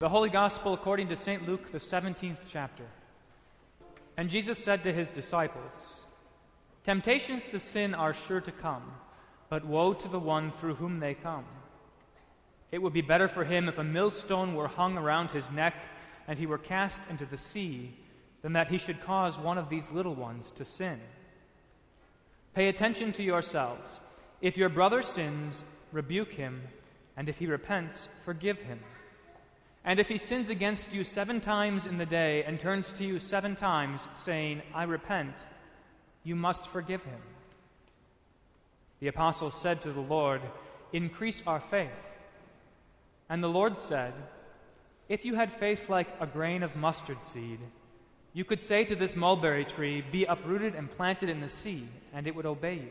The Holy Gospel according to St. Luke, the 17th chapter. And Jesus said to his disciples, Temptations to sin are sure to come, but woe to the one through whom they come. It would be better for him if a millstone were hung around his neck and he were cast into the sea than that he should cause one of these little ones to sin. Pay attention to yourselves. If your brother sins, rebuke him, and if he repents, forgive him. And if he sins against you seven times in the day and turns to you seven times, saying, I repent, you must forgive him. The apostle said to the Lord, Increase our faith. And the Lord said, If you had faith like a grain of mustard seed, you could say to this mulberry tree, Be uprooted and planted in the sea, and it would obey you.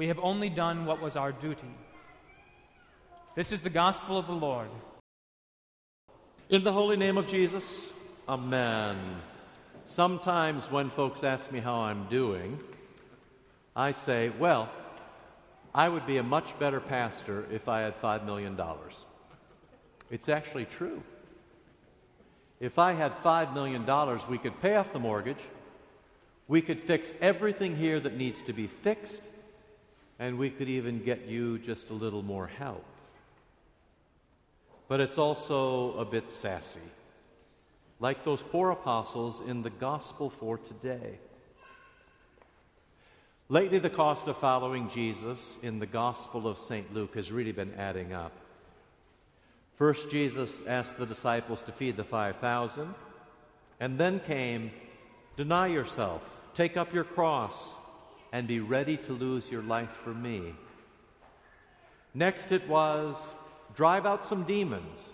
We have only done what was our duty. This is the gospel of the Lord. In the holy name of Jesus, Amen. Sometimes when folks ask me how I'm doing, I say, well, I would be a much better pastor if I had $5 million. It's actually true. If I had $5 million, we could pay off the mortgage, we could fix everything here that needs to be fixed, and we could even get you just a little more help. But it's also a bit sassy, like those poor apostles in the gospel for today. Lately, the cost of following Jesus in the Gospel of St. Luke has really been adding up. First, Jesus asked the disciples to feed the 5,000, and then came, Deny yourself, take up your cross, and be ready to lose your life for me. Next, it was drive out some demons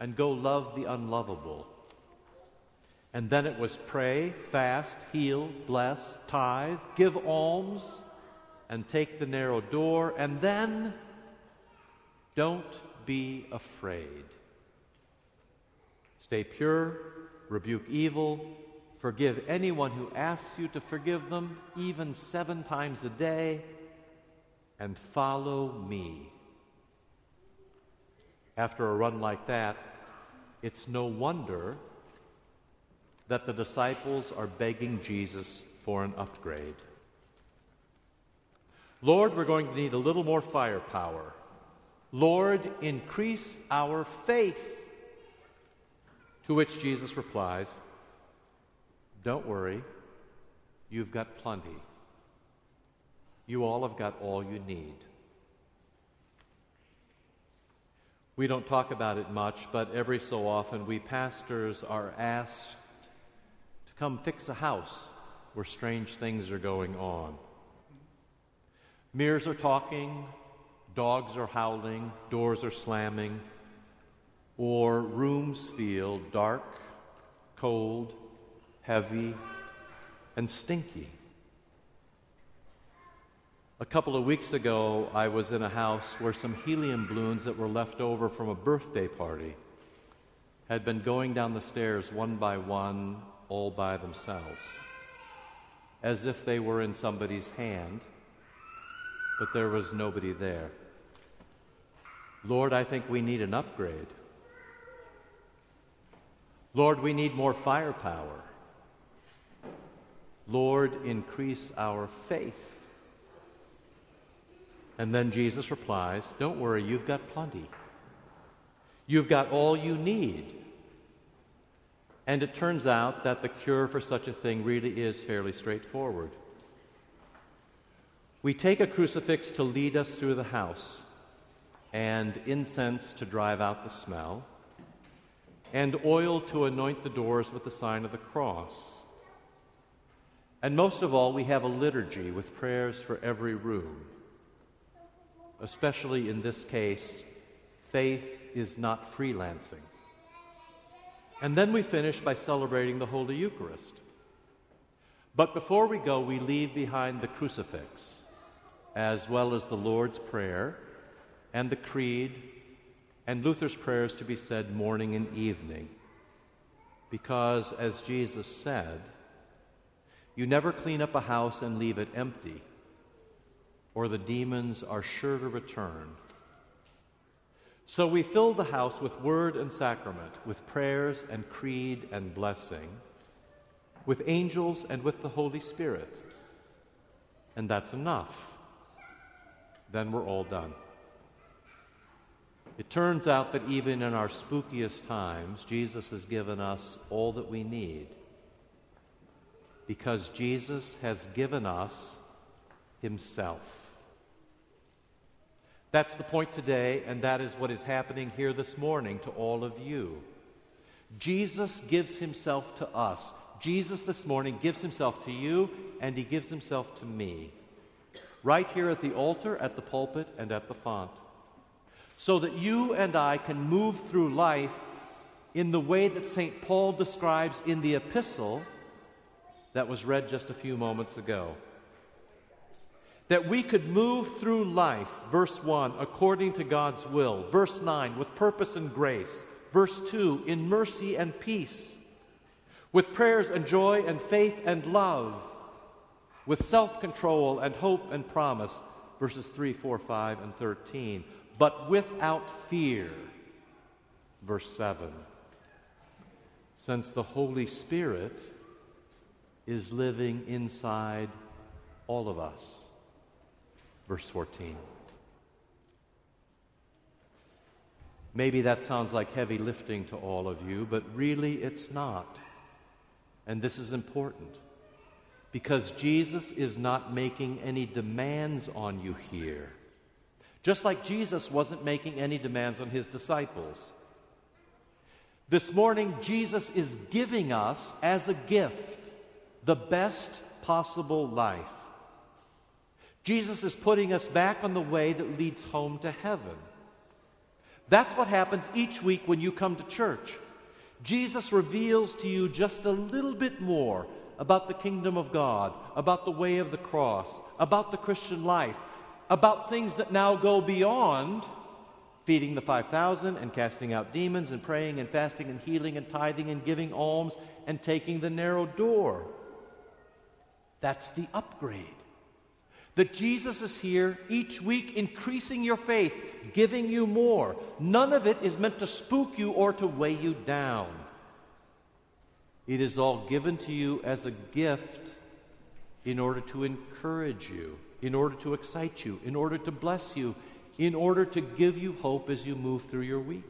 and go love the unlovable. And then it was pray, fast, heal, bless, tithe, give alms, and take the narrow door. And then don't be afraid. Stay pure, rebuke evil, Forgive anyone who asks you to forgive them, even seven times a day, and follow me. After a run like that, it's no wonder that the disciples are begging Jesus for an upgrade. Lord, we're going to need a little more firepower. Lord, increase our faith. To which Jesus replies, don't worry, you've got plenty. You all have got all you need. We don't talk about it much, but every so often we pastors are asked to come fix a house where strange things are going on. Mirrors are talking, dogs are howling, doors are slamming, or rooms feel dark, cold, heavy, and stinky. A couple of weeks ago, I was in a house where some helium balloons that were left over from a birthday party had been going down the stairs one by one, all by themselves, as if they were in somebody's hand, but there was nobody there. Lord, I think we need an upgrade. Lord, we need more firepower. Lord, increase our faith. And then Jesus replies, Don't worry, you've got plenty. You've got all you need. And it turns out that the cure for such a thing really is fairly straightforward. We take a crucifix to lead us through the house, and incense to drive out the smell, and oil to anoint the doors with the sign of the cross. And most of all, we have a liturgy with prayers for every room. Especially in this case, faith is not freelancing. And then we finish by celebrating the Holy Eucharist. But before we go, we leave behind the crucifix, as well as the Lord's Prayer and the Creed and Luther's prayers to be said morning and evening. Because, as Jesus said, you never clean up a house and leave it empty, or the demons are sure to return. So we fill the house with word and sacrament, with prayers and creed and blessing, with angels and with the Holy Spirit. And that's enough. Then we're all done. It turns out that even in our spookiest times, Jesus has given us all that we need because Jesus has given us Himself. That's the point today, and that is what is happening here this morning to all of you. Jesus gives Himself to us. Jesus this morning gives Himself to you, and He gives Himself to me. Right here at the altar, at the pulpit, and at the font. So that you and I can move through life in the way that St. Paul describes in the epistle that was read just a few moments ago. That we could move through life, verse 1, according to God's will, verse 9, with purpose and grace, verse 2, in mercy and peace, with prayers and joy and faith and love, with self control and hope and promise, verses 3, 4, 5, and 13, but without fear, verse 7. Since the Holy Spirit is living inside all of us. Verse 14. Maybe that sounds like heavy lifting to all of you, but really it's not. And this is important because Jesus is not making any demands on you here. Just like Jesus wasn't making any demands on his disciples. This morning, Jesus is giving us as a gift the best possible life. Jesus is putting us back on the way that leads home to heaven. That's what happens each week when you come to church. Jesus reveals to you just a little bit more about the kingdom of God, about the way of the cross, about the Christian life, about things that now go beyond feeding the 5,000 and casting out demons and praying and fasting and healing and tithing and giving alms and taking the narrow door. That's the upgrade. That Jesus is here each week increasing your faith, giving you more. None of it is meant to spook you or to weigh you down. It is all given to you as a gift in order to encourage you, in order to excite you, in order to bless you, in order to give you hope as you move through your week.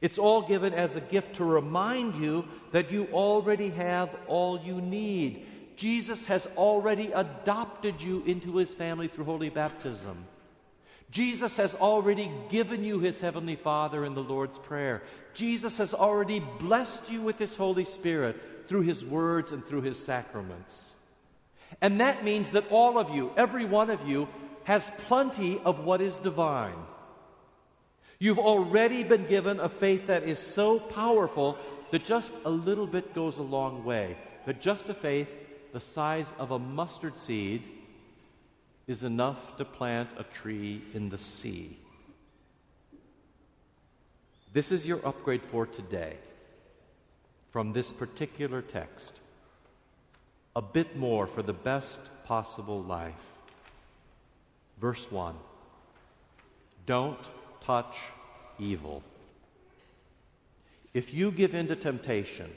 It's all given as a gift to remind you that you already have all you need Jesus has already adopted you into his family through holy baptism. Jesus has already given you his heavenly Father in the Lord's Prayer. Jesus has already blessed you with his Holy Spirit through his words and through his sacraments. And that means that all of you, every one of you, has plenty of what is divine. You've already been given a faith that is so powerful that just a little bit goes a long way. That just a faith the size of a mustard seed is enough to plant a tree in the sea. This is your upgrade for today from this particular text. A bit more for the best possible life. Verse 1 Don't touch evil. If you give in to temptation,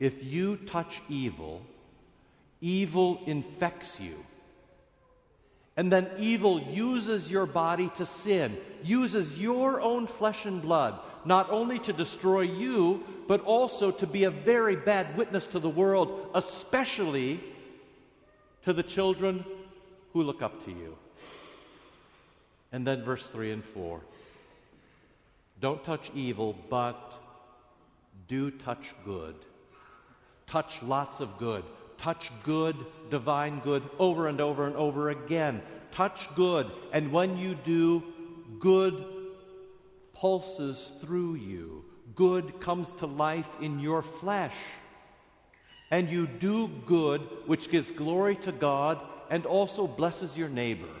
if you touch evil, evil infects you. And then evil uses your body to sin, uses your own flesh and blood, not only to destroy you, but also to be a very bad witness to the world, especially to the children who look up to you. And then verse 3 and 4. Don't touch evil, but do touch good. Touch lots of good. Touch good, divine good, over and over and over again. Touch good. And when you do, good pulses through you. Good comes to life in your flesh. And you do good, which gives glory to God and also blesses your neighbor,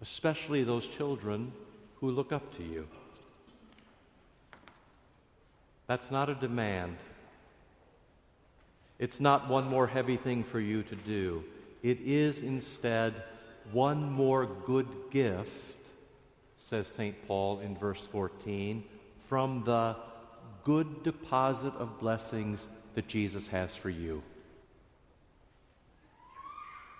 especially those children who look up to you. That's not a demand. It's not one more heavy thing for you to do. It is instead one more good gift, says St. Paul in verse 14, from the good deposit of blessings that Jesus has for you.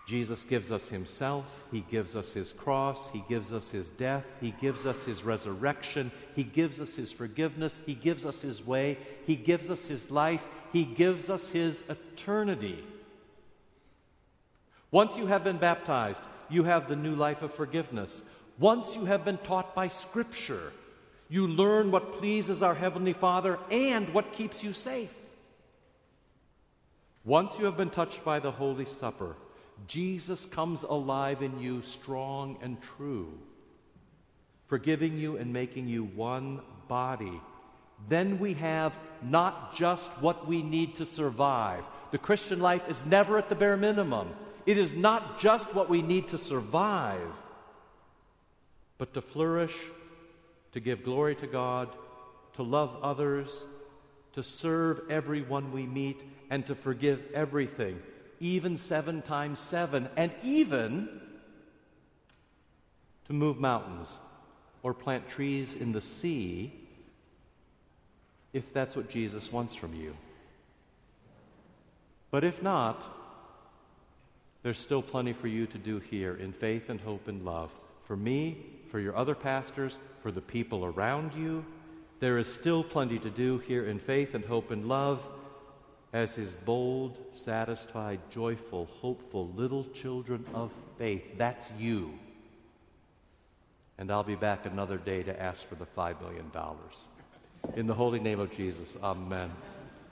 Jesus gives us himself, he gives us his cross, he gives us his death, he gives us his resurrection, he gives us his forgiveness, he gives us his way, he gives us his life, he gives us his eternity. Once you have been baptized, you have the new life of forgiveness. Once you have been taught by Scripture, you learn what pleases our Heavenly Father and what keeps you safe. Once you have been touched by the Holy Supper, Jesus comes alive in you, strong and true, forgiving you and making you one body. Then we have not just what we need to survive. The Christian life is never at the bare minimum. It is not just what we need to survive, but to flourish, to give glory to God, to love others, to serve everyone we meet, and to forgive everything even seven times seven, and even to move mountains or plant trees in the sea if that's what Jesus wants from you. But if not, there's still plenty for you to do here in faith and hope and love. For me, for your other pastors, for the people around you, there is still plenty to do here in faith and hope and love as his bold, satisfied, joyful, hopeful little children of faith. That's you. And I'll be back another day to ask for the $5 million. In the holy name of Jesus, amen.